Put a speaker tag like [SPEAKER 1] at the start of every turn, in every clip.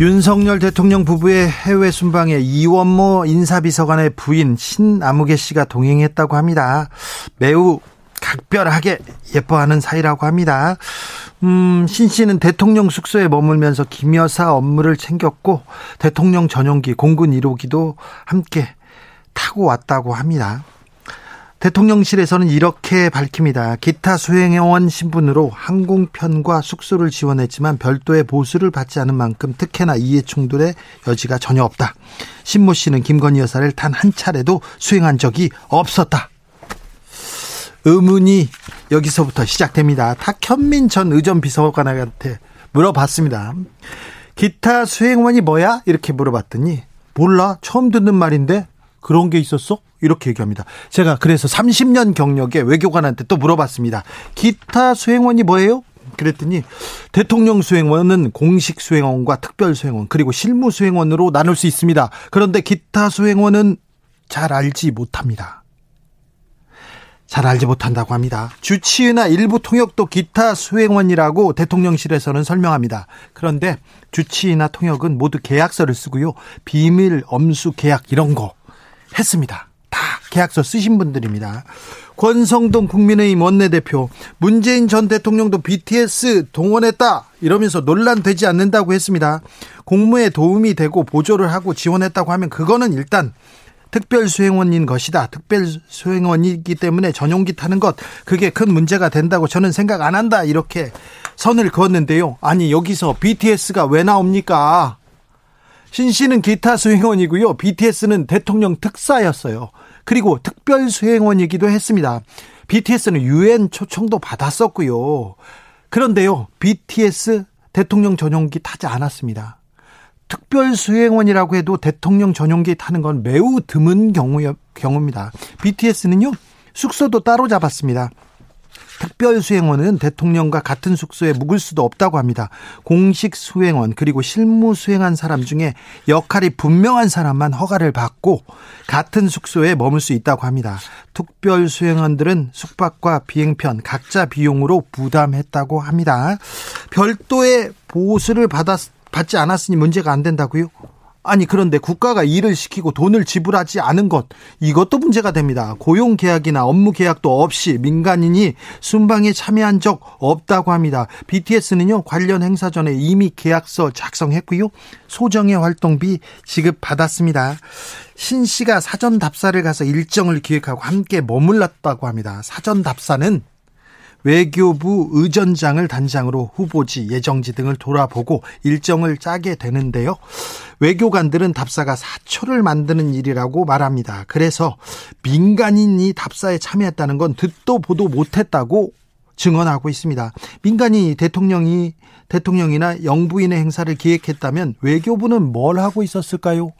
[SPEAKER 1] 윤석열 대통령 부부의 해외 순방에 이원모 인사비서관의 부인 신아무개 씨가 동행했다고 합니다. 매우 각별하게 예뻐하는 사이라고 합니다. 음, 신 씨는 대통령 숙소에 머물면서 김 여사 업무를 챙겼고 대통령 전용기 공군 1호기도 함께 타고 왔다고 합니다. 대통령실에서는 이렇게 밝힙니다. 기타 수행원 신분으로 항공편과 숙소를 지원했지만 별도의 보수를 받지 않은 만큼 특혜나 이해 충돌의 여지가 전혀 없다. 신모 씨는 김건희 여사를 단 한 차례도 수행한 적이 없었다. 의문이 여기서부터 시작됩니다. 탁현민 전 의전 비서관한테 물어봤습니다. 기타 수행원이 뭐야? 이렇게 물어봤더니 몰라 처음 듣는 말인데 그런 게 있었어? 이렇게 얘기합니다. 제가 그래서 30년 경력의 외교관한테 또 물어봤습니다. 기타 수행원이 뭐예요? 그랬더니 대통령 수행원은 공식 수행원과 특별 수행원 그리고 실무 수행원으로 나눌 수 있습니다. 그런데 기타 수행원은 잘 알지 못합니다. 잘 알지 못한다고 합니다. 주치의나 일부 통역도 기타 수행원이라고 대통령실에서는 설명합니다. 그런데 주치의나 통역은 모두 계약서를 쓰고요. 비밀, 엄수 계약 이런 거 했습니다. 다 계약서 쓰신 분들입니다. 권성동 국민의힘 원내대표 문재인 전 대통령도 BTS 동원했다 이러면서 논란되지 않는다고 했습니다. 공무에 도움이 되고 보조를 하고 지원했다고 하면 그거는 일단 특별 수행원인 것이다. 특별 수행원이기 때문에 전용기 타는 것 그게 큰 문제가 된다고 저는 생각 안 한다. 이렇게 선을 그었는데요. 아니 여기서 BTS가 왜 나옵니까? 신 씨는 기타 수행원이고요. BTS는 대통령 특사였어요. 그리고 특별 수행원이기도 했습니다. BTS는 유엔 초청도 받았었고요. 그런데요. BTS 대통령 전용기 타지 않았습니다. 특별 수행원이라고 해도 대통령 전용기 타는 건 매우 드문 경우, 경우입니다. BTS는요, 숙소도 따로 잡았습니다. 특별 수행원은 대통령과 같은 숙소에 묵을 수도 없다고 합니다. 공식 수행원 그리고 실무 수행한 사람 중에 역할이 분명한 사람만 허가를 받고 같은 숙소에 머물 수 있다고 합니다. 특별 수행원들은 숙박과 비행편 각자 비용으로 부담했다고 합니다. 별도의 보수를 받았 받지 않았으니 문제가 안 된다고요? 아니 그런데 국가가 일을 시키고 돈을 지불하지 않은 것 이것도 문제가 됩니다. 고용 계약이나 업무 계약도 없이 민간인이 순방에 참여한 적 없다고 합니다. BTS는요 관련 행사 전에 이미 계약서 작성했고요 소정의 활동비 지급 받았습니다. 신 씨가 사전 답사를 가서 일정을 기획하고 함께 머물렀다고 합니다. 사전 답사는 외교부 의전장을 단장으로 후보지, 예정지 등을 돌아보고 일정을 짜게 되는데요. 외교관들은 답사가 사초를 만드는 일이라고 말합니다. 그래서 민간인이 답사에 참여했다는 건 듣도 보도 못했다고 증언하고 있습니다. 민간인이 대통령이 대통령이나 영부인의 행사를 기획했다면 외교부는 뭘 하고 있었을까요?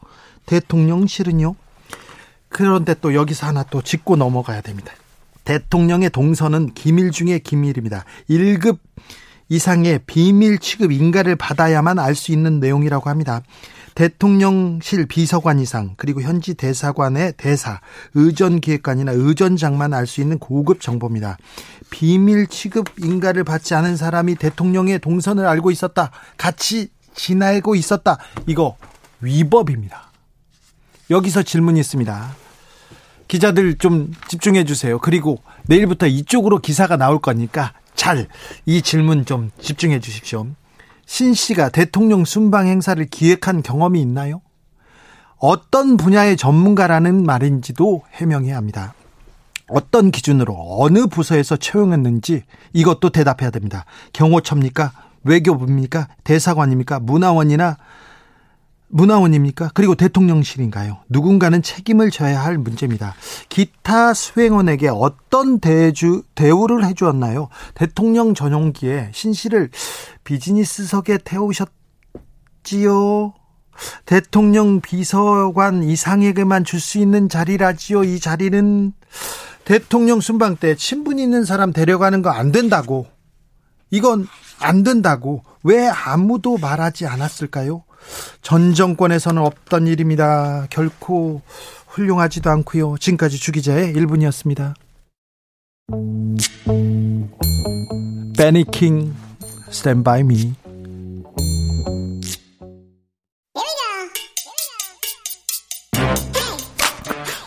[SPEAKER 1] 대통령실은요? 그런데 또 여기서 하나 또 짚고 넘어가야 됩니다. 대통령의 동선은 기밀 중에 기밀입니다. 1급 이상의 비밀 취급 인가를 받아야만 알 수 있는 내용이라고 합니다. 대통령실 비서관 이상 그리고 현지 대사관의 대사, 의전 기획관이나 의전장만 알 수 있는 고급 정보입니다. 비밀 취급 인가를 받지 않은 사람이 대통령의 동선을 알고 있었다. 같이 지나고 있었다. 이거 위법입니다. 여기서 질문이 있습니다. 기자들 좀 집중해 주세요. 그리고 내일부터 이쪽으로 기사가 나올 거니까 잘 이 질문 좀 집중해 주십시오. 신 씨가 대통령 순방 행사를 기획한 경험이 있나요? 어떤 분야의 전문가라는 말인지도 해명해야 합니다. 어떤 기준으로 어느 부서에서 채용했는지 이것도 대답해야 됩니다. 경호처입니까? 외교부입니까? 대사관입니까? 문화원이나 문화원입니까? 그리고 대통령실인가요? 누군가는 책임을 져야 할 문제입니다. 기타 수행원에게 어떤 대주, 대우를 해주었나요? 대통령 전용기에 신씨를 비즈니스석에 태우셨 있지요. 대통령 비서관 이상에게만 줄 수 있는 자리라지요. 이 자리는 대통령 순방 때 친분 있는 사람 데려가는 거 안 된다고. 이건 안 된다고. 왜 아무도 말하지 않았을까요? 전 정권에서는 없던 일입니다. 결코 훌륭하지도 않고요. 지금까지 주기자의 1분이었습니다. Ben E. King Stand by Me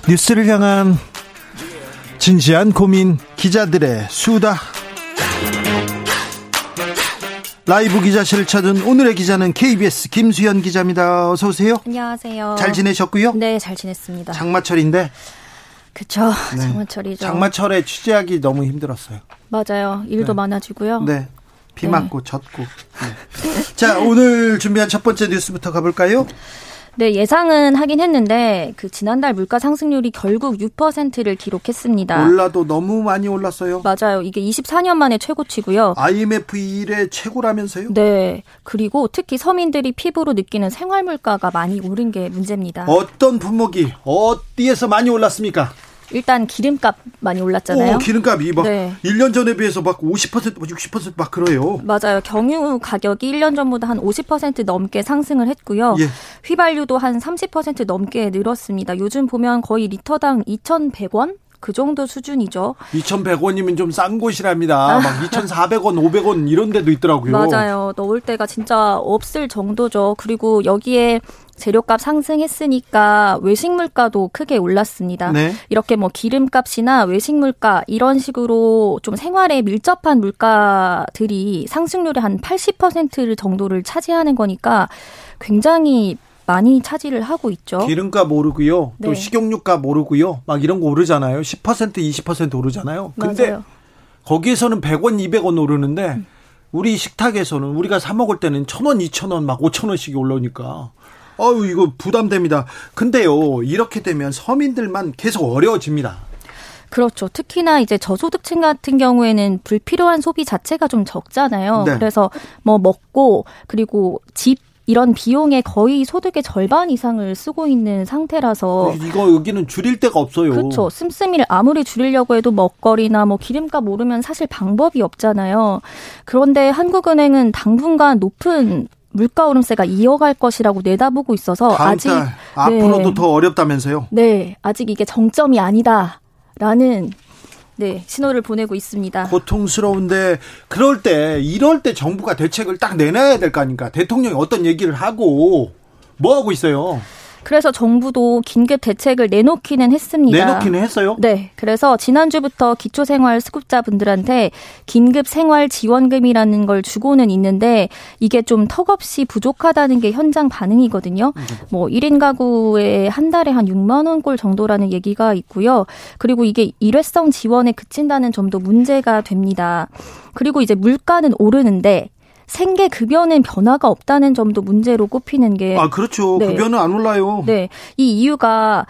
[SPEAKER 1] 뉴스를 향한 진지한 고민 기자들의 수다 라이브 기자실을 찾은 오늘의 기자는 KBS 김수현 기자입니다. 어서 오세요.
[SPEAKER 2] 안녕하세요.
[SPEAKER 1] 잘 지내셨고요?
[SPEAKER 2] 네, 잘 지냈습니다.
[SPEAKER 1] 장마철인데.
[SPEAKER 2] 그쵸. 네. 장마철이죠.
[SPEAKER 1] 장마철에 취재하기 너무 힘들었어요.
[SPEAKER 2] 맞아요. 일도 네. 많아지고요.
[SPEAKER 1] 네. 비 맞고 네. 젖고. 네. 자, 오늘 준비한 첫 번째 뉴스부터 가볼까요?
[SPEAKER 2] 네, 예상은 하긴 했는데 그 지난달 물가 상승률이 결국 6%를 기록했습니다.
[SPEAKER 1] 올라도 너무 많이 올랐어요.
[SPEAKER 2] 맞아요. 이게 24년 만에 최고치고요.
[SPEAKER 1] IMF 이래 최고라면서요?
[SPEAKER 2] 네. 그리고 특히 서민들이 피부로 느끼는 생활 물가가 많이 오른 게 문제입니다.
[SPEAKER 1] 어떤 품목이 어디에서 많이 올랐습니까?
[SPEAKER 2] 일단 기름값 많이 올랐잖아요.
[SPEAKER 1] 오, 기름값이 막 네. 1년 전에 비해서 막 50%, 60%막 그래요.
[SPEAKER 2] 맞아요. 경유 가격이 1년 전보다 한 50% 넘게 상승을 했고요. 예. 휘발유도 한 30% 넘게 늘었습니다. 요즘 보면 거의 리터당 2,100원 그 정도 수준이죠.
[SPEAKER 1] 2,100원이면 좀 싼 곳이랍니다. 아. 막 2,400원, 500원 이런 데도 있더라고요.
[SPEAKER 2] 맞아요. 넣을 데가 진짜 없을 정도죠. 그리고 여기에 재료값 상승했으니까 외식 물가도 크게 올랐습니다. 네. 이렇게 뭐 기름값이나 외식 물가 이런 식으로 좀 생활에 밀접한 물가들이 상승률의 한 80% 정도를 차지하는 거니까 굉장히 많이 차지를 하고 있죠.
[SPEAKER 1] 기름값 오르고요. 네. 또 식용유값 오르고요. 막 이런 거 오르잖아요. 10% 20% 오르잖아요. 근데 맞아요. 거기에서는 100원, 200원 오르는데 음. 우리 식탁에서는 우리가 사 먹을 때는 1,000원, 2,000원 막 5,000원씩 올라오니까 아유 이거 부담됩니다. 근데요. 이렇게 되면 서민들만 계속 어려워집니다.
[SPEAKER 2] 그렇죠. 특히나 이제 저소득층 같은 경우에는 불필요한 소비 자체가 좀 적잖아요. 네. 그래서 뭐 먹고 그리고 집 이런 비용에 거의 소득의 절반 이상을 쓰고 있는 상태라서
[SPEAKER 1] 이거 여기는 줄일 데가 없어요.
[SPEAKER 2] 그렇죠. 씀씀이를 아무리 줄이려고 해도 먹거리나 뭐 기름값 오르면 사실 방법이 없잖아요. 그런데 한국은행은 당분간 높은 물가 오름세가 이어갈 것이라고 내다보고 있어서 아직
[SPEAKER 1] 앞으로도 네. 더 어렵다면서요?
[SPEAKER 2] 네, 아직 이게 정점이 아니다 라는 네, 신호를 보내고 있습니다.
[SPEAKER 1] 고통스러운데 그럴 때 이럴 때 정부가 대책을 딱 내놔야 될 거 아닙니까? 대통령이 어떤 얘기를 하고 뭐 하고 있어요?
[SPEAKER 2] 그래서 정부도 긴급 대책을 내놓기는 했습니다.
[SPEAKER 1] 내놓기는 했어요?
[SPEAKER 2] 네. 그래서 지난주부터 기초생활 수급자분들한테 긴급 생활 지원금이라는 걸 주고는 있는데 이게 좀 턱없이 부족하다는 게 현장 반응이거든요. 뭐 1인 가구에 한 달에 한 6만 원꼴 정도라는 얘기가 있고요. 그리고 이게 일회성 지원에 그친다는 점도 문제가 됩니다. 그리고 이제 물가는 오르는데 생계 급여는 변화가 없다는 점도 문제로 꼽히는 게
[SPEAKER 1] 아, 그렇죠. 네. 급여는 안 올라요.
[SPEAKER 2] 네. 이 이유가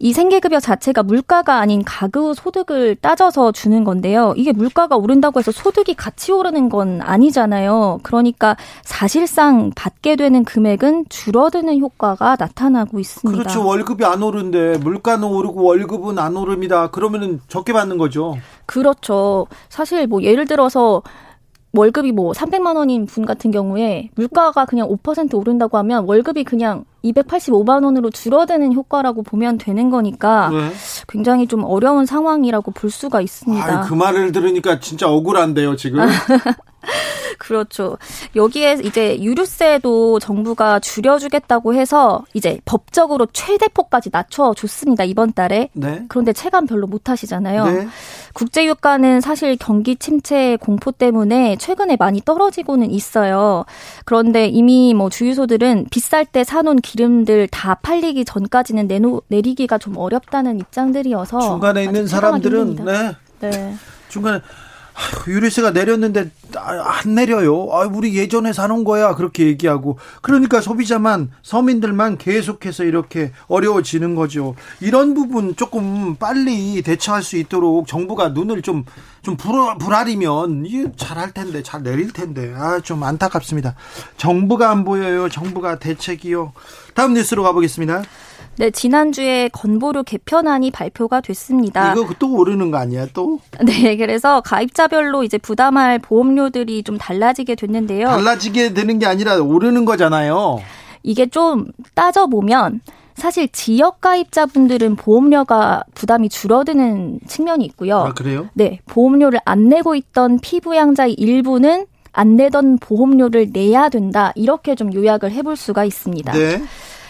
[SPEAKER 2] 이 생계급여 자체가 물가가 아닌 가구 소득을 따져서 주는 건데요. 이게 물가가 오른다고 해서 소득이 같이 오르는 건 아니잖아요. 그러니까 사실상 받게 되는 금액은 줄어드는 효과가 나타나고 있습니다.
[SPEAKER 1] 그렇죠. 월급이 안 오르는데 물가는 오르고 월급은 안 오릅니다. 그러면은 적게 받는 거죠.
[SPEAKER 2] 그렇죠. 사실 뭐 예를 들어서 월급이 뭐 300만 원인 분 같은 경우에 물가가 그냥 5% 오른다고 하면 월급이 그냥 285만 원으로 줄어드는 효과라고 보면 되는 거니까 네. 굉장히 좀 어려운 상황이라고 볼 수가 있습니다.
[SPEAKER 1] 아유, 그 말을 들으니까 진짜 억울한데요, 지금.
[SPEAKER 2] 그렇죠. 여기에 이제 유류세도 정부가 줄여주겠다고 해서 이제 법적으로 최대폭까지 낮춰줬습니다 이번 달에. 네. 그런데 체감 별로 못 하시잖아요. 네. 국제유가는 사실 경기 침체 공포 때문에 최근에 많이 떨어지고는 있어요. 그런데 이미 뭐 주유소들은 비쌀 때 사놓은 기름들 다 팔리기 전까지는 내노, 내리기가 좀 어렵다는 입장들이어서
[SPEAKER 1] 중간에 있는 사람들은 네. 네. 중간에 유류세가 내렸는데 아, 안 내려요. 아, 우리 예전에 사는 거야. 그렇게 얘기하고. 그러니까 소비자만, 서민들만 계속해서 이렇게 어려워지는 거죠. 이런 부분 조금 빨리 대처할 수 있도록 정부가 눈을 좀, 좀 불, 이게 잘할 텐데, 잘 내릴 텐데. 아, 좀 안타깝습니다. 정부가 안 보여요. 정부가 대책이요. 다음 뉴스로 가보겠습니다.
[SPEAKER 2] 네, 지난주에 건보료 개편안이 발표가 됐습니다.
[SPEAKER 1] 이거 또 오르는 거 아니야, 또?
[SPEAKER 2] 네, 그래서 가입자별로 이제 부담할 보험료들이 좀 달라지게 됐는데요.
[SPEAKER 1] 달라지게 되는 게 아니라 오르는 거잖아요.
[SPEAKER 2] 이게 좀 따져보면 사실 지역 가입자분들은 보험료가 부담이 줄어드는 측면이 있고요.
[SPEAKER 1] 아, 그래요?
[SPEAKER 2] 네, 보험료를 안 내고 있던 피부양자의 일부는 안 내던 보험료를 내야 된다. 이렇게 좀 요약을 해볼 수가 있습니다.
[SPEAKER 1] 네.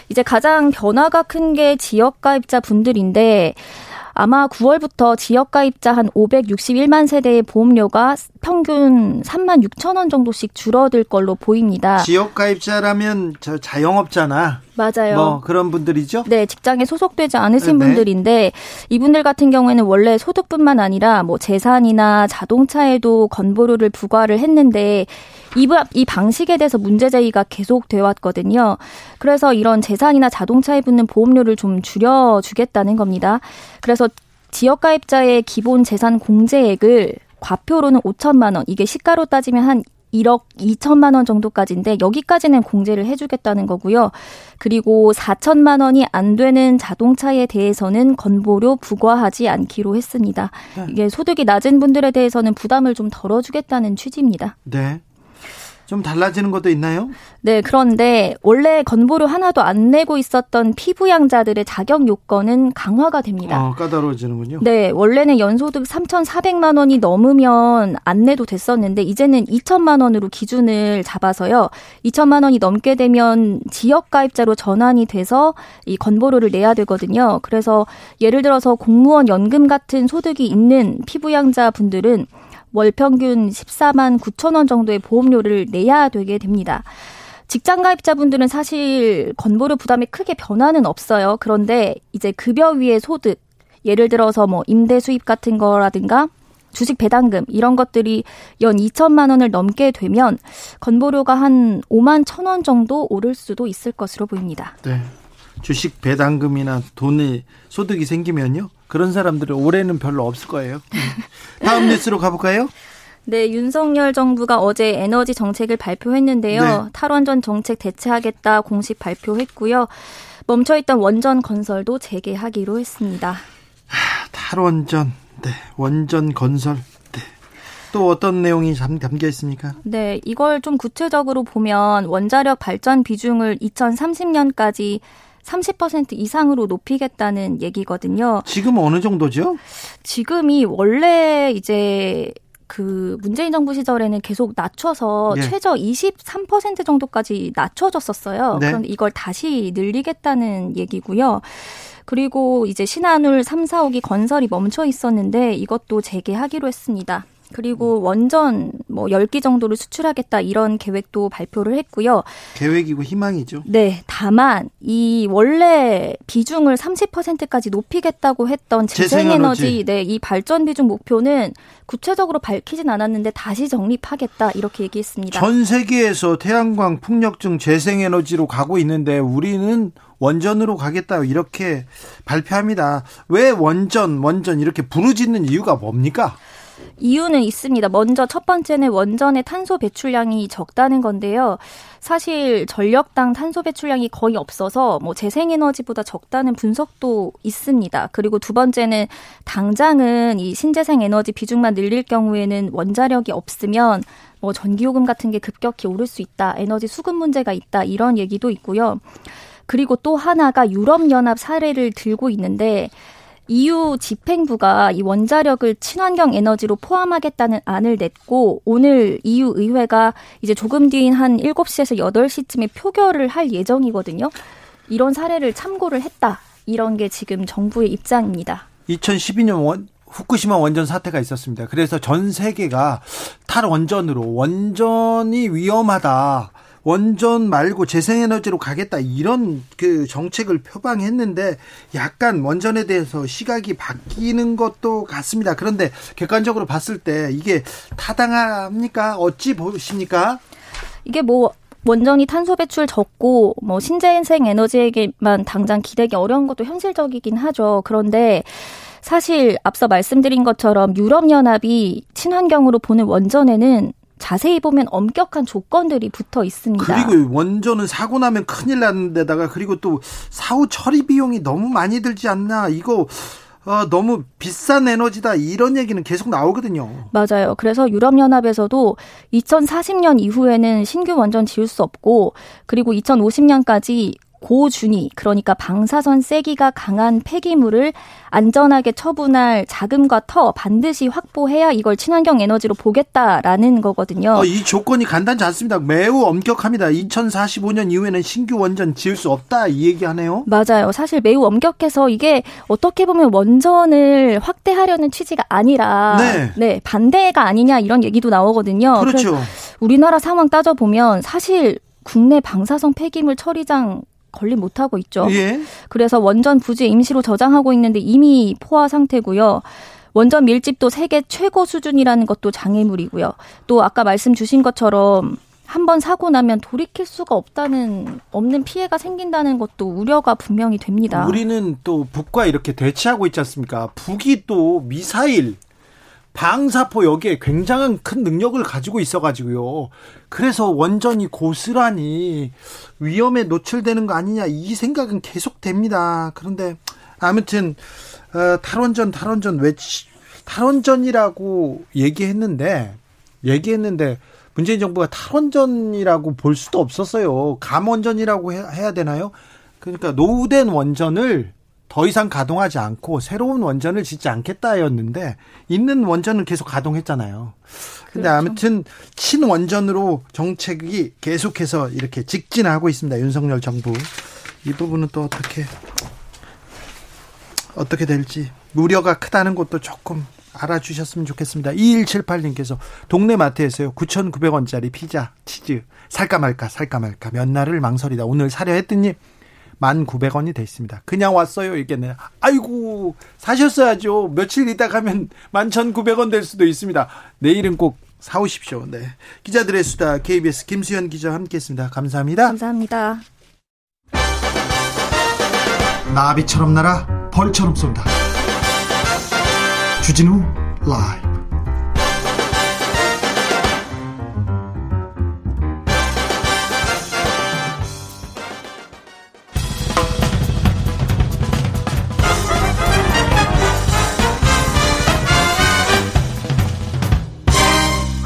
[SPEAKER 2] 이제 가장 변화가 큰 게 지역 가입자 분들인데 아마 9월부터 지역 가입자 한 561만 세대의 보험료가 평균 3만 6천 원 정도씩 줄어들 걸로 보입니다.
[SPEAKER 1] 지역 가입자라면 저 자영업자나
[SPEAKER 2] 맞아요.
[SPEAKER 1] 뭐 그런 분들이죠?
[SPEAKER 2] 네, 직장에 소속되지 않으신
[SPEAKER 1] 네.
[SPEAKER 2] 분들인데 이분들 같은 경우에는 원래 소득뿐만 아니라 뭐 재산이나 자동차에도 건보료를 부과를 했는데 이, 이 방식에 대해서 문제 제기가 계속 돼 왔거든요. 그래서 이런 재산이나 자동차에 붙는 보험료를 좀 줄여 주겠다는 겁니다. 그래서 지역 가입자의 기본 재산 공제액을 과표로는 5천만 원, 이게 시가로 따지면 한 1억 2천만 원 정도까지인데 여기까지는 공제를 해주겠다는 거고요. 그리고 4천만 원이 안 되는 자동차에 대해서는 건보료 부과하지 않기로 했습니다. 이게 소득이 낮은 분들에 대해서는 부담을 좀 덜어주겠다는 취지입니다.
[SPEAKER 1] 네. 좀 달라지는 것도 있나요?
[SPEAKER 2] 네, 그런데 원래 건보료 하나도 안 내고 있었던 피부양자들의 자격 요건은 강화가 됩니다.
[SPEAKER 1] 어, 까다로워지는군요.
[SPEAKER 2] 네, 원래는 연소득 3,400만 원이 넘으면 안 내도 됐었는데 이제는 2천만 원으로 기준을 잡아서요. 2천만 원이 넘게 되면 지역 가입자로 전환이 돼서 이 건보료를 내야 되거든요. 그래서 예를 들어서 공무원 연금 같은 소득이 있는 피부양자 분들은 월 평균 14만 9천 원 정도의 보험료를 내야 되게 됩니다. 직장 가입자분들은 사실 건보료 부담에 크게 변화는 없어요. 그런데 이제 급여 위의 소득, 예를 들어서 뭐 임대 수입 같은 거라든가 주식 배당금 이런 것들이 연 2천만 원을 넘게 되면 건보료가 한 5만 천 원 정도 오를 수도 있을 것으로 보입니다.
[SPEAKER 1] 네. 주식 배당금이나 돈이 소득이 생기면요. 그런 사람들은 올해는 별로 없을 거예요. 다음 뉴스로 가볼까요?
[SPEAKER 2] 네, 윤석열 정부가 어제 에너지 정책을 발표했는데요.
[SPEAKER 1] 네.
[SPEAKER 2] 탈원전 정책 대체하겠다 공식 발표했고요. 멈춰있던 원전 건설도 재개하기로 했습니다.
[SPEAKER 1] 탈원전, 네, 원전 건설, 네. 또 어떤 내용이 담겨 있습니까?
[SPEAKER 2] 네, 이걸 좀 구체적으로 보면 원자력 발전 비중을 2030년까지 30% 이상으로 높이겠다는 얘기거든요.
[SPEAKER 1] 지금 어느 정도죠?
[SPEAKER 2] 지금이 원래 이제 그 문재인 정부 시절에는 계속 낮춰서
[SPEAKER 1] 예.
[SPEAKER 2] 최저 23% 정도까지 낮춰졌었어요.
[SPEAKER 1] 네.
[SPEAKER 2] 그런데 이걸 다시 늘리겠다는 얘기고요. 그리고 이제 신한울 3, 4호기 건설이 멈춰 있었는데 이것도 재개하기로 했습니다. 그리고 원전 뭐 10기 정도를 수출하겠다 이런 계획도 발표를 했고요.
[SPEAKER 1] 계획이고 희망이죠.
[SPEAKER 2] 네, 다만 이 원래 비중을 30%까지 높이겠다고 했던 재생에너지. 네, 이 발전 비중 목표는 구체적으로 밝히진 않았는데 다시 정립하겠다 이렇게 얘기했습니다.
[SPEAKER 1] 전 세계에서 태양광, 풍력중, 재생에너지로 가고 있는데 우리는 원전으로 가겠다 이렇게 발표합니다. 왜 원전, 원전 이렇게 부르짖는 이유가 뭡니까?
[SPEAKER 2] 이유는 있습니다. 먼저 첫 번째는 원전의 탄소 배출량이 적다는 건데요. 사실 전력당 탄소 배출량이 거의 없어서 뭐 재생에너지보다 적다는 분석도 있습니다. 그리고 두 번째는 당장은 이 신재생 에너지 비중만 늘릴 경우에는 원자력이 없으면 뭐 전기요금 같은 게 급격히 오를 수 있다. 에너지 수급 문제가 있다. 이런 얘기도 있고요. 그리고 또 하나가 유럽연합 사례를 들고 있는데 EU 집행부가 이 원자력을 친환경 에너지로 포함하겠다는 안을 냈고 오늘 EU 의회가 이제 조금 뒤인 한 7시에서 8시쯤에 표결을 할 예정이거든요. 이런 사례를 참고를 했다. 이런 게 지금 정부의 입장입니다.
[SPEAKER 1] 2012년 원, 후쿠시마 원전 사태가 있었습니다. 그래서 전 세계가 탈원전으로 원전이 위험하다. 원전 말고 재생에너지로 가겠다 이런 그 정책을 표방했는데 약간 원전에 대해서 시각이 바뀌는 것도 같습니다. 그런데 객관적으로 봤을 때 이게 타당합니까? 어찌 보십니까?
[SPEAKER 2] 이게 뭐 원전이 탄소 배출 적고 뭐 신재생 에너지에게만 당장 기대기 어려운 것도 현실적이긴 하죠. 그런데 사실 앞서 말씀드린 것처럼 유럽연합이 친환경으로 보는 원전에는 자세히 보면 엄격한 조건들이 붙어 있습니다.
[SPEAKER 1] 그리고 원전은 사고 나면 큰일 나는 데다가 그리고 또 사후 처리 비용이 너무 많이 들지 않나 이거 어, 너무 비싼 에너지다 이런 얘기는 계속 나오거든요.
[SPEAKER 2] 맞아요. 그래서 유럽연합에서도 2040년 이후에는 신규 원전 지을 수 없고 그리고 2050년까지 고준위 그러니까 방사선 세기가 강한 폐기물을 안전하게 처분할 자금과 터 반드시 확보해야 이걸 친환경 에너지로 보겠다라는 거거든요.
[SPEAKER 1] 어, 이 조건이 간단치 않습니다. 매우 엄격합니다. 2045년 이후에는 신규 원전 지을 수 없다 이 얘기하네요.
[SPEAKER 2] 맞아요. 사실 매우 엄격해서 이게 어떻게 보면 원전을 확대하려는 취지가 아니라 네, 네 반대가 아니냐 이런 얘기도 나오거든요.
[SPEAKER 1] 그렇죠.
[SPEAKER 2] 우리나라 상황 따져 보면 사실 국내 방사선 폐기물 처리장 관리 못하고 있죠.
[SPEAKER 1] 예.
[SPEAKER 2] 그래서 원전 부지 임시로 저장하고 있는데 이미 포화 상태고요. 원전 밀집도 세계 최고 수준이라는 것도 장애물이고요. 또 아까 말씀 주신 것처럼 한번 사고 나면 돌이킬 수가 없다는 없는 피해가 생긴다는 것도 우려가 분명히 됩니다.
[SPEAKER 1] 우리는 또 북과 이렇게 대치하고 있지 않습니까? 북이 또 미사일 방사포 여기에 굉장한 큰 능력을 가지고 있어가지고요. 그래서 원전이 고스란히 위험에 노출되는 거 아니냐 이 생각은 계속 됩니다. 그런데 아무튼 어, 탈원전 탈원전 왜 탈원전이라고 얘기했는데 얘기했는데 문재인 정부가 탈원전이라고 볼 수도 없었어요. 감원전이라고 해야 되나요? 그러니까 노후된 원전을 더 이상 가동하지 않고 새로운 원전을 짓지 않겠다였는데 있는 원전을 계속 가동했잖아요. 근데 그렇죠. 아무튼 친원전으로 정책이 계속해서 이렇게 직진하고 있습니다. 윤석열 정부. 이 부분은 또 어떻게 어떻게 될지 우려가 크다는 것도 조금 알아주셨으면 좋겠습니다. 2178님께서 동네 마트에서요. 9,900원짜리 피자, 치즈 살까 말까 살까 말까 몇 날을 망설이다 오늘 사려 했더니 1,900원이 됐습니다. 그냥 왔어요. 이게는 아이고 사셨어야죠. 며칠 있다 가면 11,900원 될 수도 있습니다. 내일은 꼭 사오십시오. 네. 기자들의 수다 KBS 김수현 기자 와 함께 했습니다. 감사합니다.
[SPEAKER 2] 감사합니다.
[SPEAKER 1] 나비처럼 날아 벌처럼 쏜다. 주진우 라이브.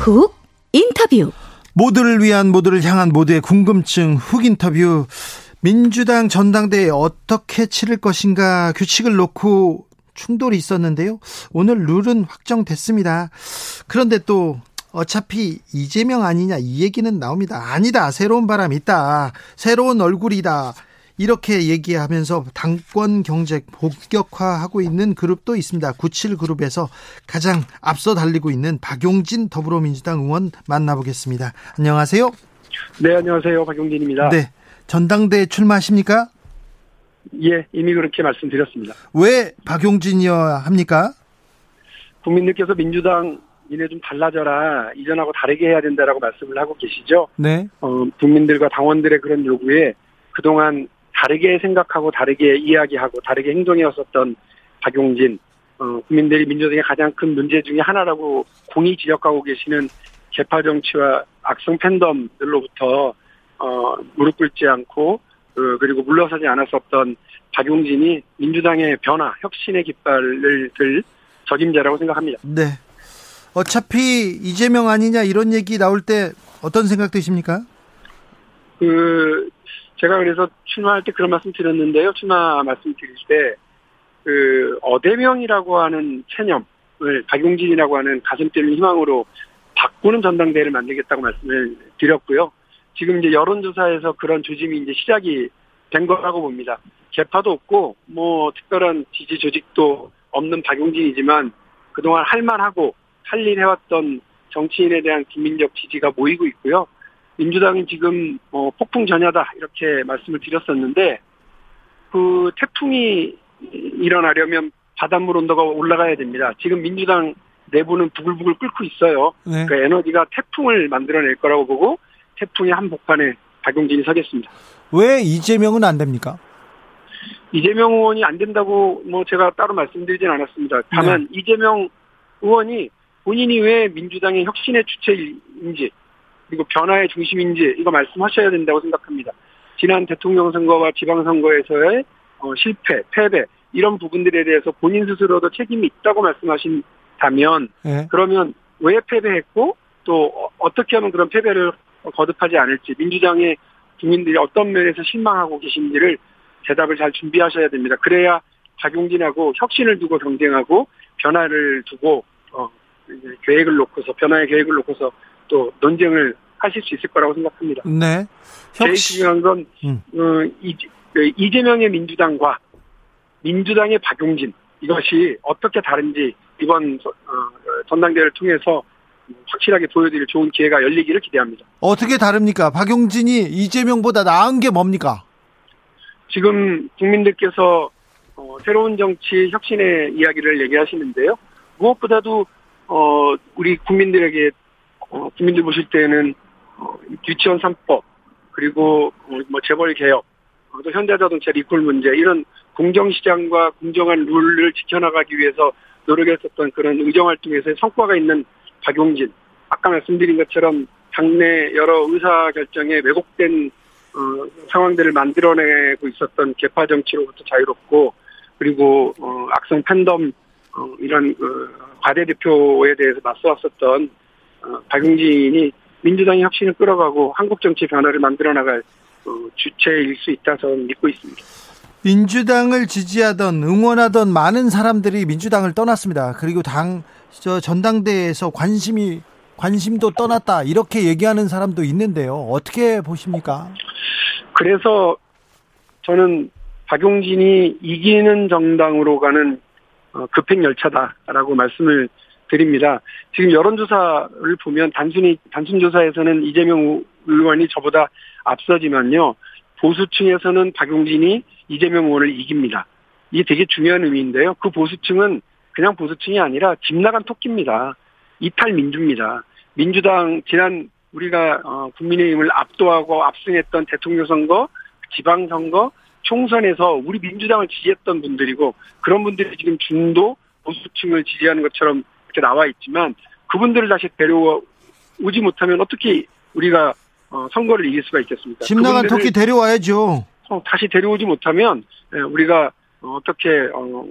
[SPEAKER 3] 훅 인터뷰.
[SPEAKER 1] 모두를 위한 모두를 향한 모두의 궁금증 훅 인터뷰. 민주당 전당대회 어떻게 치를 것인가 규칙을 놓고 충돌이 있었는데요. 오늘 룰은 확정됐습니다. 그런데 또 어차피 이재명 아니냐 이 얘기는 나옵니다. 아니다. 새로운 바람 있다. 새로운 얼굴이다. 이렇게 얘기하면서 당권 경쟁 본격화하고 있는 그룹도 있습니다. 97 그룹에서 가장 앞서 달리고 있는 박용진 더불어민주당 의원 만나보겠습니다. 안녕하세요.
[SPEAKER 4] 네, 안녕하세요. 박용진입니다.
[SPEAKER 1] 네. 전당대회 출마하십니까?
[SPEAKER 4] 예, 이미 그렇게 말씀드렸습니다.
[SPEAKER 1] 왜 박용진이어야 합니까?
[SPEAKER 4] 국민들께서 민주당 이네 좀 달라져라 이전하고 다르게 해야 된다라고 말씀을 하고 계시죠.
[SPEAKER 1] 네.
[SPEAKER 4] 어, 국민들과 당원들의 그런 요구에 그동안 다르게 생각하고 다르게 이야기하고 다르게 행동해왔었던 박용진 어, 국민들이 민주당의 가장 큰 문제 중의 하나라고 공이 지적하고 계시는 개파 정치와 악성 팬덤들로부터 어, 무릎 꿇지 않고 어, 그리고 물러서지 않았었던 박용진이 민주당의 변화, 혁신의 깃발을 들 적임자라고 생각합니다.
[SPEAKER 1] 네. 어차피 이재명 아니냐 이런 얘기 나올 때 어떤 생각 드십니까?
[SPEAKER 4] 그 제가 그래서 출마할 때 그런 말씀 드렸는데요. 출마 말씀 드릴 때, 그, 어대명이라고 하는 체념을 박용진이라고 하는 가슴 뛰는 희망으로 바꾸는 전당대회를 만들겠다고 말씀을 드렸고요. 지금 이제 여론조사에서 그런 조짐이 이제 시작이 된 거라고 봅니다. 개파도 없고, 뭐, 특별한 지지 조직도 없는 박용진이지만, 그동안 할만하고, 할 일 해왔던 정치인에 대한 국민적 지지가 모이고 있고요. 민주당이 지금 어, 폭풍 전야다 이렇게 말씀을 드렸었는데 그 태풍이 일어나려면 바닷물 온도가 올라가야 됩니다. 지금 민주당 내부는 부글부글 끓고 있어요.
[SPEAKER 1] 네.
[SPEAKER 4] 그 에너지가 태풍을 만들어낼 거라고 보고 태풍의 한복판에 박용진이 서겠습니다.
[SPEAKER 1] 왜 이재명은 안 됩니까?
[SPEAKER 4] 이재명 의원이 안 된다고 뭐 제가 따로 말씀드리진 않았습니다. 다만
[SPEAKER 1] 네.
[SPEAKER 4] 이재명 의원이 본인이 왜 민주당의 혁신의 주체인지 그리고 변화의 중심인지 이거 말씀하셔야 된다고 생각합니다. 지난 대통령 선거와 지방 선거에서의 어, 실패, 패배 이런 부분들에 대해서 본인 스스로도 책임이 있다고 말씀하신다면
[SPEAKER 1] 네.
[SPEAKER 4] 그러면 왜 패배했고 또 어- 어떻게 하면 그런 패배를 거듭하지 않을지 민주당의 국민들이 어떤 면에서 실망하고 계신지를 대답을 잘 준비하셔야 됩니다. 그래야 박용진하고 혁신을 두고 경쟁하고 변화를 두고 어, 계획을 놓고서 변화의 계획을 놓고서 또 논쟁을 하실 수 있을 거라고 생각합니다.
[SPEAKER 1] 네.
[SPEAKER 4] 제일 중요한 건
[SPEAKER 1] 음.
[SPEAKER 4] 어, 이, 그 이재명의 민주당과 민주당의 박용진 이것이 어떻게 다른지 이번 어, 전당대회를 통해서 확실하게 보여드릴 좋은 기회가 열리기를 기대합니다.
[SPEAKER 1] 어떻게 다릅니까? 박용진이 이재명보다 나은 게 뭡니까?
[SPEAKER 4] 지금 국민들께서 어, 새로운 정치 혁신의 이야기를 얘기하시는데요. 무엇보다도 어, 우리 국민들에게 어, 국민들 보실 때는 어, 유치원 3법 그리고 어, 뭐 재벌 개혁 어, 또 현대자동차 리콜 문제 이런 공정시장과 공정한 룰을 지켜나가기 위해서 노력했었던 그런 의정활동에서의 성과가 있는 박용진. 아까 말씀드린 것처럼 당내 여러 의사 결정에 왜곡된 어, 상황들을 만들어내고 있었던 개파 정치로부터 자유롭고 그리고 어, 악성 팬덤 어, 이런 그 과대 대표에 대해서 맞서왔었던 어, 박용진이 민주당의 혁신을 끌어가고 한국 정치 변화를 만들어 나갈 어, 주체일 수 있다 저는 믿고 있습니다.
[SPEAKER 1] 민주당을 지지하던 응원하던 많은 사람들이 민주당을 떠났습니다. 그리고 당 저 전당대회에서 관심이 관심도 떠났다 이렇게 얘기하는 사람도 있는데요. 어떻게 보십니까?
[SPEAKER 4] 그래서 저는 박용진이 이기는 정당으로 가는 어, 급행 열차다라고 말씀을 드립니다. 지금 여론조사를 보면 단순히 단순 조사에서는 이재명 의원이 저보다 앞서지만요 보수층에서는 박용진이 이재명 의원을 이깁니다. 이게 되게 중요한 의미인데요. 그 보수층은 그냥 보수층이 아니라 집 나간 토끼입니다. 이탈 민주입니다. 민주당 지난 우리가 어, 국민의힘을 압도하고 압승했던 대통령 선거, 지방 선거, 총선에서 우리 민주당을 지지했던 분들이고 그런 분들이 지금 중도 보수층을 지지하는 것처럼 이렇게 나와 있지만 그분들을 다시 데려오지 못하면 어떻게 우리가 어, 선거를 이길 수가 있겠습니까?
[SPEAKER 1] 집 나간 토끼 데려와야죠.
[SPEAKER 4] 어, 다시 데려오지 못하면 예, 우리가 어, 어떻게 어,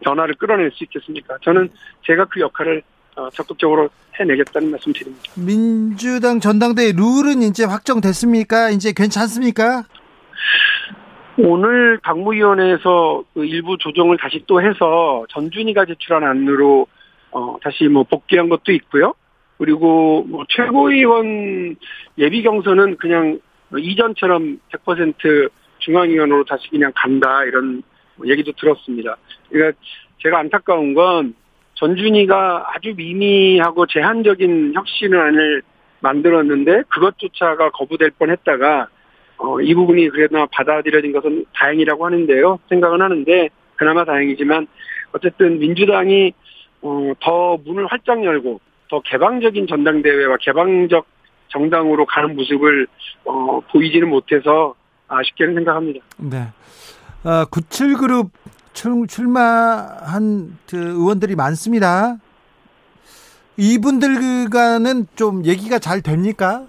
[SPEAKER 4] 변화를 끌어낼 수 있겠습니까? 저는 제가 그 역할을 어, 적극적으로 해내겠다는 말씀 드립니다.
[SPEAKER 1] 민주당 전당대회 룰은 이제 확정됐습니까? 이제 괜찮습니까?
[SPEAKER 4] 오늘 당무위원회에서 그 일부 조정을 다시 또 해서 전준희가 제출한 안으로 어, 다시 뭐 복귀한 것도 있고요. 그리고 뭐 최고위원 예비 경선은 그냥 이전처럼 100% 중앙위원으로 다시 그냥 간다 이런 얘기도 들었습니다. 그러니까 제가 안타까운 건 전준희가 아주 미미하고 제한적인 혁신안을 만들었는데 그것조차가 거부될 뻔했다가 어, 이 부분이 그래도 받아들여진 것은 다행이라고 하는데요. 생각은 하는데 그나마 다행이지만 어쨌든 민주당이 어, 더 문을 활짝 열고 더 개방적인 전당대회와 개방적 정당으로 가는 모습을 어, 보이지는 못해서 아쉽게는 생각합니다.
[SPEAKER 1] 네. 어, 97그룹 출, 출마한 그 의원들이 많습니다. 이분들과는 좀 얘기가 잘 됩니까?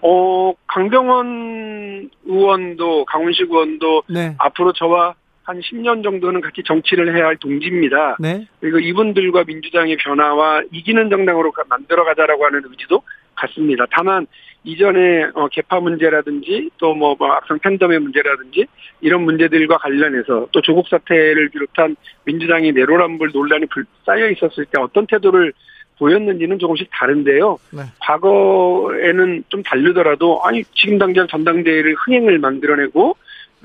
[SPEAKER 4] 어, 강병원 의원도 강훈식 의원도
[SPEAKER 1] 네.
[SPEAKER 4] 앞으로 저와 한 10년 정도는 같이 정치를 해야 할 동지입니다.
[SPEAKER 1] 네.
[SPEAKER 4] 그리고 이분들과 민주당의 변화와 이기는 정당으로 가- 만들어가자라고 하는 의지도 같습니다. 다만 이전에 어, 개파 문제라든지 또뭐 악성 팬덤의 문제라든지 이런 문제들과 관련해서 또 조국 사태를 비롯한 민주당이 내로남불 논란이 불- 쌓여 있었을 때 어떤 태도를 보였는지는 조금씩 다른데요.
[SPEAKER 1] 네.
[SPEAKER 4] 과거에는 좀 다르더라도 아니 지금 당장 전당대회를 흥행을 만들어내고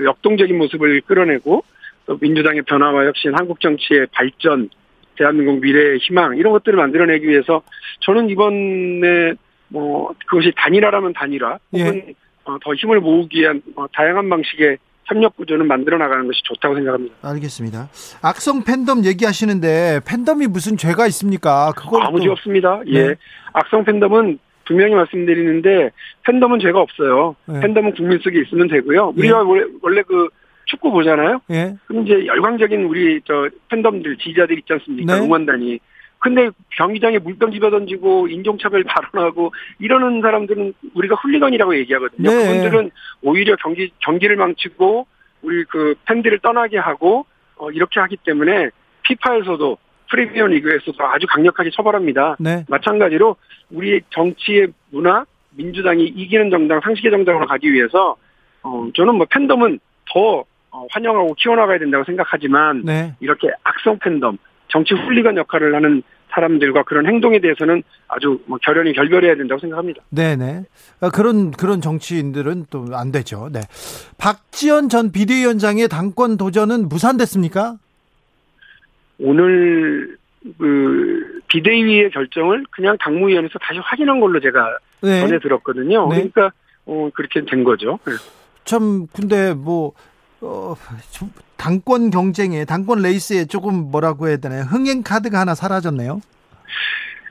[SPEAKER 4] 역동적인 모습을 끌어내고 또 민주당의 변화와 혁신, 한국 정치의 발전, 대한민국 미래의 희망 이런 것들을 만들어내기 위해서 저는 이번에 뭐 그것이 단일화라면 단일화 혹은
[SPEAKER 1] 예.
[SPEAKER 4] 어, 더 힘을 모으기 위한 어, 다양한 방식의 협력 구조는 만들어 나가는 것이 좋다고 생각합니다.
[SPEAKER 1] 알겠습니다. 악성 팬덤 얘기하시는데 팬덤이 무슨 죄가 있습니까? 그걸
[SPEAKER 4] 아무
[SPEAKER 1] 또-
[SPEAKER 4] 죄 없습니다. 예.
[SPEAKER 1] 네.
[SPEAKER 4] 악성 팬덤은 분명히 말씀드리는데 팬덤은 죄가 없어요.
[SPEAKER 1] 네.
[SPEAKER 4] 팬덤은 국민 속에 있으면 되고요. 우리가 원래, 원래 그 축구 보잖아요.
[SPEAKER 1] 예.
[SPEAKER 4] 그럼 이제 열광적인 우리 저 팬덤들 지지자들 있지 않습니까?
[SPEAKER 1] 네.
[SPEAKER 4] 응원단이. 근데 경기장에 물병 집어 던지고 인종차별 발언하고 이러는 사람들은 우리가 훌리건이라고 얘기하거든요.
[SPEAKER 1] 네.
[SPEAKER 4] 그분들은 오히려 경기 경기를 망치고 우리 그 팬들을 떠나게 하고 어, 이렇게 하기 때문에 피파에서도 프리미어 리그에서도 아주 강력하게 처벌합니다.
[SPEAKER 1] 네.
[SPEAKER 4] 마찬가지로 우리 정치의 문화, 민주당이 이기는 정당, 상식의 정당으로 가기 위해서 어, 저는 뭐 팬덤은 더 어, 환영하고 키워나가야 된다고 생각하지만
[SPEAKER 1] 네.
[SPEAKER 4] 이렇게 악성 팬덤, 정치 훌리건 역할을 하는 사람들과 그런 행동에 대해서는 아주 뭐 결연히 결별해야 된다고 생각합니다.
[SPEAKER 1] 네네. 아, 그런, 그런 정치인들은 또 안 되죠. 네. 박지원 전 비대위원장의 당권 도전은 무산됐습니까?
[SPEAKER 4] 오늘 그 비대위의 결정을 그냥 당무위원회에서 다시 확인한 걸로 제가
[SPEAKER 1] 네.
[SPEAKER 4] 전해 들었거든요.
[SPEAKER 1] 네.
[SPEAKER 4] 그러니까 어, 그렇게 된 거죠. 네.
[SPEAKER 1] 참, 근데 뭐, 어, 좀 당권 경쟁에, 당권 레이스에 조금 뭐라고 해야 되나요? 흥행 카드가 하나 사라졌네요.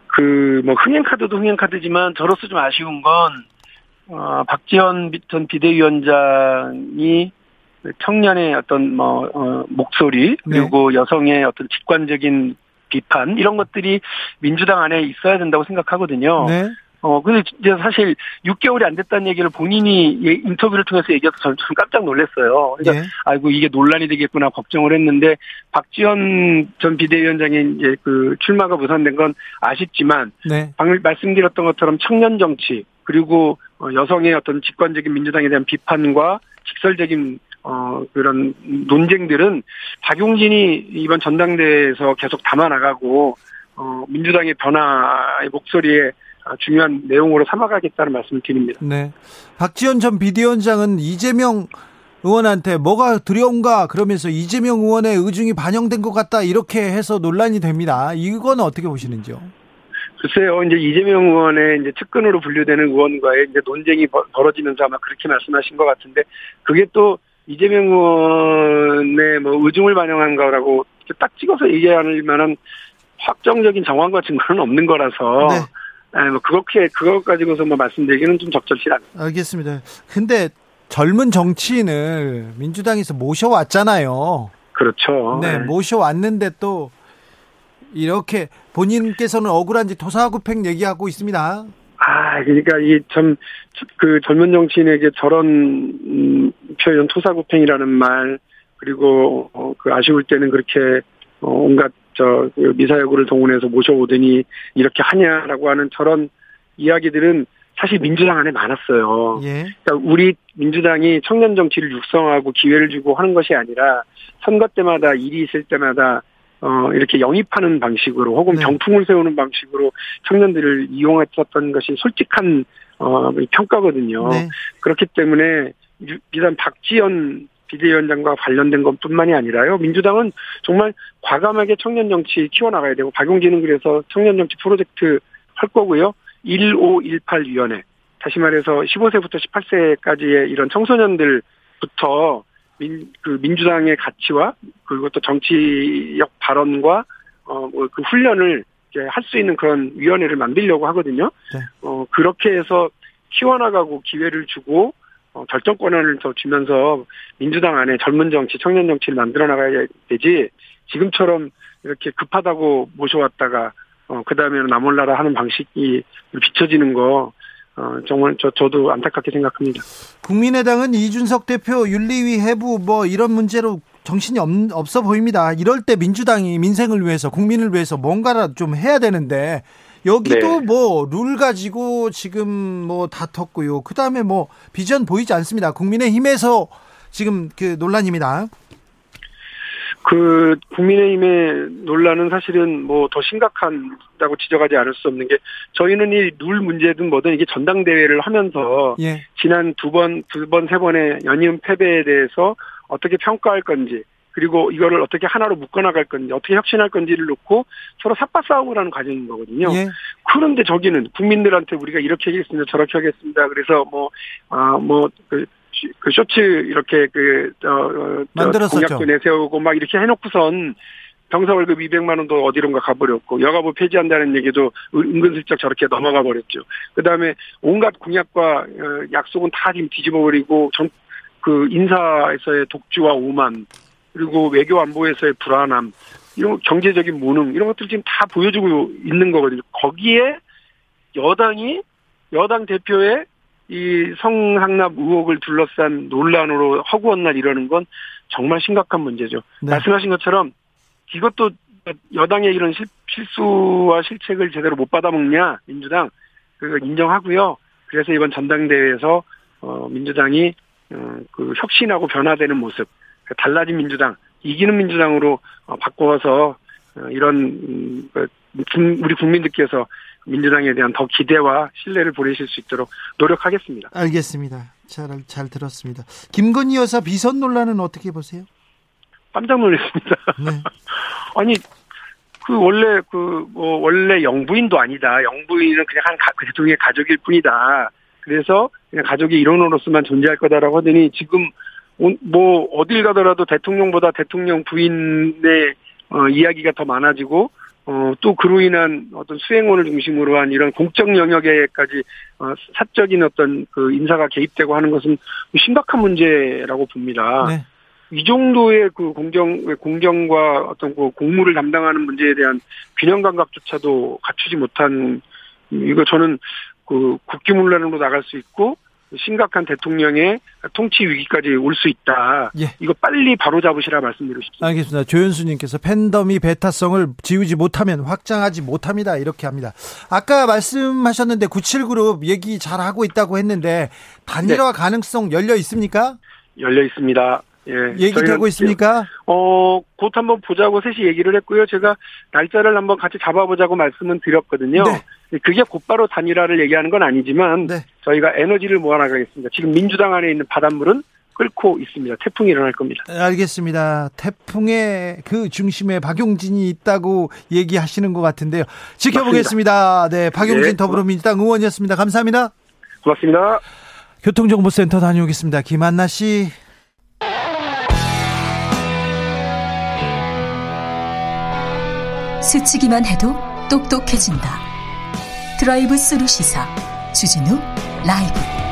[SPEAKER 4] 그, 뭐, 흥행 카드도 흥행 카드지만 저로서 좀 아쉬운 건, 어, 박지원 비- 전 비대위원장이 청년의 어떤 뭐, 어, 목소리, 그리고 여성의 어떤 직관적인 비판, 이런 것들이 민주당 안에 있어야 된다고 생각하거든요.
[SPEAKER 1] 네.
[SPEAKER 4] 어, 근데 이제 사실 6개월이 안 됐다는 얘기를 본인이 예, 인터뷰를 통해서 얘기해서 저는 좀 깜짝 놀랐어요. 그러니까
[SPEAKER 1] 예.
[SPEAKER 4] 아이고 이게 논란이 되겠구나 걱정을 했는데 박지원 전 비대위원장의 이제 그 출마가 무산된 건 아쉽지만
[SPEAKER 1] 네.
[SPEAKER 4] 방금 말씀드렸던 것처럼 청년 정치 그리고 어, 여성의 어떤 직관적인 민주당에 대한 비판과 직설적인 어 그런 논쟁들은 박용진이 이번 전당대회에서 계속 담아 나가고 어 민주당의 변화의 목소리에 아, 중요한 내용으로 삼아가겠다는 말씀을 드립니다.
[SPEAKER 1] 네. 박지원 전 비대위원장은 이재명 의원한테 뭐가 두려운가 그러면서 이재명 의원의 의중이 반영된 것 같다 이렇게 해서 논란이 됩니다. 이건 어떻게 보시는지요?
[SPEAKER 4] 글쎄요, 이제 이재명 의원의 이제 측근으로 분류되는 의원과의 이제 논쟁이 벌- 벌어지면서 아마 그렇게 말씀하신 것 같은데, 그게 또 이재명 의원의 뭐 의중을 반영한 거라고 딱 찍어서 얘기할 만한 확정적인 정황과 증거는 없는 거라서,
[SPEAKER 1] 네.
[SPEAKER 4] 예, 뭐 그렇게 그것 가지고서 뭐 말씀드리기는 좀 적절치 않습니다.
[SPEAKER 1] 알겠습니다. 근데 젊은 정치인을 민주당에서 모셔왔잖아요.
[SPEAKER 4] 그렇죠.
[SPEAKER 1] 네,
[SPEAKER 4] 예.
[SPEAKER 1] 모셔왔는데 또 이렇게 본인께서는 억울한 지 토사구팽 얘기하고 있습니다.
[SPEAKER 4] 아, 그러니까 이 참 그 젊은 정치인에게 저런 음, 표현 토사구팽이라는 말 그리고 어, 그 아쉬울 때는 그렇게 어, 온갖 저그 미사여구를 동원해서 모셔오더니 이렇게 하냐라고 하는 저런 이야기들은 사실 민주당 안에 많았어요.
[SPEAKER 1] 예.
[SPEAKER 4] 그러니까 우리 민주당이 청년 정치를 육성하고 기회를 주고 하는 것이 아니라 선거 때마다 일이 있을 때마다 어 이렇게 영입하는 방식으로 혹은
[SPEAKER 1] 네.
[SPEAKER 4] 병풍을 세우는 방식으로 청년들을 이용했었던 것이 솔직한 어 평가거든요.
[SPEAKER 1] 네.
[SPEAKER 4] 그렇기 때문에 유- 비단 박지원 비대위원장과 관련된 것뿐만이 아니라요. 민주당은 정말 과감하게 청년 정치 키워나가야 되고 박용진은 그래서 청년 정치 프로젝트 할 거고요. 1518 위원회 다시 말해서 15세부터 18세까지의 이런 청소년들부터 민, 그 민주당의 가치와 그리고 또 정치적 발언과 어그 훈련을 할 수 있는 그런 위원회를 만들려고 하거든요.
[SPEAKER 1] 네.
[SPEAKER 4] 어 그렇게 해서 키워나가고 기회를 주고 어, 결정 권한을 더 주면서 민주당 안에 젊은 정치, 청년 정치를 만들어 나가야 되지 지금처럼 이렇게 급하다고 모셔왔다가 어, 그 다음에는 나몰라라 하는 방식이 비춰지는 거 어, 정말 저 저도 안타깝게 생각합니다.
[SPEAKER 1] 국민의당은 이준석 대표 윤리위 해부 뭐 이런 문제로 정신이 없, 없어 보입니다. 이럴 때 민주당이 민생을 위해서 국민을 위해서 뭔가를 좀 해야 되는데 여기도
[SPEAKER 4] 네.
[SPEAKER 1] 뭐룰 가지고 지금 뭐 다퉜고요. 그 다음에 뭐 비전 보이지 않습니다. 국민의힘에서 지금 그 논란입니다.
[SPEAKER 4] 그 국민의힘의 논란은 사실은 뭐 더 심각하다고 지적하지 않을 수 없는 게 저희는 이 룰 문제든 뭐든 이게 전당대회를 하면서
[SPEAKER 1] 예,
[SPEAKER 4] 지난 두 번, 두 번, 세 번의 연이은 패배에 대해서 어떻게 평가할 건지 그리고 이거를 어떻게 하나로 묶어나갈 건지 어떻게 혁신할 건지를 놓고 서로 삽바 싸움을 하는 과정인 거거든요. 예. 그런데 저기는 국민들한테 우리가 이렇게 하겠습니다, 저렇게 하겠습니다. 그래서 뭐 아뭐그 그 쇼츠 이렇게 그 어, 어
[SPEAKER 1] 만들었었죠.
[SPEAKER 4] 공약도 내세우고 막 이렇게 해놓고선 병사 월급 200만 원도 어디론가 가버렸고 여가부 폐지한다는 얘기도 은근슬쩍 저렇게 넘어가 버렸죠. 그다음에 온갖 공약과 어, 약속은 다 지금 뒤집어버리고 전, 그 인사에서의 독주와 오만 그리고 외교 안보에서의 불안함 이런 경제적인 무능 이런 것들 지금 다 보여주고 있는 거거든요. 거기에 여당이 여당 대표의 이 성상납 의혹을 둘러싼 논란으로 허구한 날 이러는 건 정말 심각한 문제죠. 네. 말씀하신 것처럼 이것도 여당의 이런 실, 실수와 실책을 제대로 못 받아먹냐 민주당 그거 인정하고요. 그래서 이번 전당대회에서 어, 민주당이 어, 그 혁신하고 변화되는 모습, 그 달라진 민주당, 이기는 민주당으로 어, 바꿔서 어, 이런 음, 그, 우리 국민들께서 민주당에 대한 더 기대와 신뢰를 보내실 수 있도록 노력하겠습니다.
[SPEAKER 1] 알겠습니다. 잘, 잘 들었습니다. 김건희 여사 비선 논란은 어떻게 보세요?
[SPEAKER 4] 깜짝 놀랐습니다. 네. 아니 그 원래 그 뭐 원래 영부인도 아니다. 영부인은 그냥 한 가, 그 대통령의 가족일 뿐이다. 그래서 그냥 가족의 일원으로서만 존재할 거다라고 하더니 지금 뭐 어딜 가더라도 대통령보다 대통령 부인의 어, 이야기가 더 많아지고 어, 또 그로 인한 어떤 수행원을 중심으로 한 이런 공적 영역에까지 어, 사적인 어떤 그 인사가 개입되고 하는 것은 심각한 문제라고 봅니다. 네. 이 정도의 그 공정, 공정과 어떤 그 공무를 담당하는 문제에 대한 균형 감각조차도 갖추지 못한, 이거 저는 그 국기문란으로 나갈 수 있고, 심각한 대통령의 통치 위기까지 올 수 있다. 예. 이거 빨리 바로 잡으시라 말씀드리고 싶습니다.
[SPEAKER 1] 알겠습니다. 조현수님께서 팬덤이 베타성을 지우지 못하면 확장하지 못합니다. 이렇게 합니다. 아까 말씀하셨는데 97그룹 얘기 잘 하고 있다고 했는데 단일화 네. 가능성 열려 있습니까?
[SPEAKER 4] 열려 있습니다.
[SPEAKER 1] 예. 얘기되고 있습니까?
[SPEAKER 4] 어, 곧 한번 보자고 셋이 얘기를 했고요. 제가 날짜를 한번 같이 잡아보자고 말씀은 드렸거든요. 네. 그게 곧바로 단일화를 얘기하는 건 아니지만 네. 저희가 에너지를 모아나가겠습니다. 지금 민주당 안에 있는 바닷물은 끓고 있습니다. 태풍이 일어날 겁니다.
[SPEAKER 1] 알겠습니다. 태풍의 그 중심에 박용진이 있다고 얘기하시는 것 같은데요. 지켜보겠습니다. 맞습니다. 네, 박용진 네. 더불어민주당 의원이었습니다. 감사합니다.
[SPEAKER 4] 고맙습니다.
[SPEAKER 1] 교통정보센터 다녀오겠습니다. 김한나 씨.
[SPEAKER 3] 스치기만 해도 똑똑해진다. 드라이브 스루 시사 주진우 라이브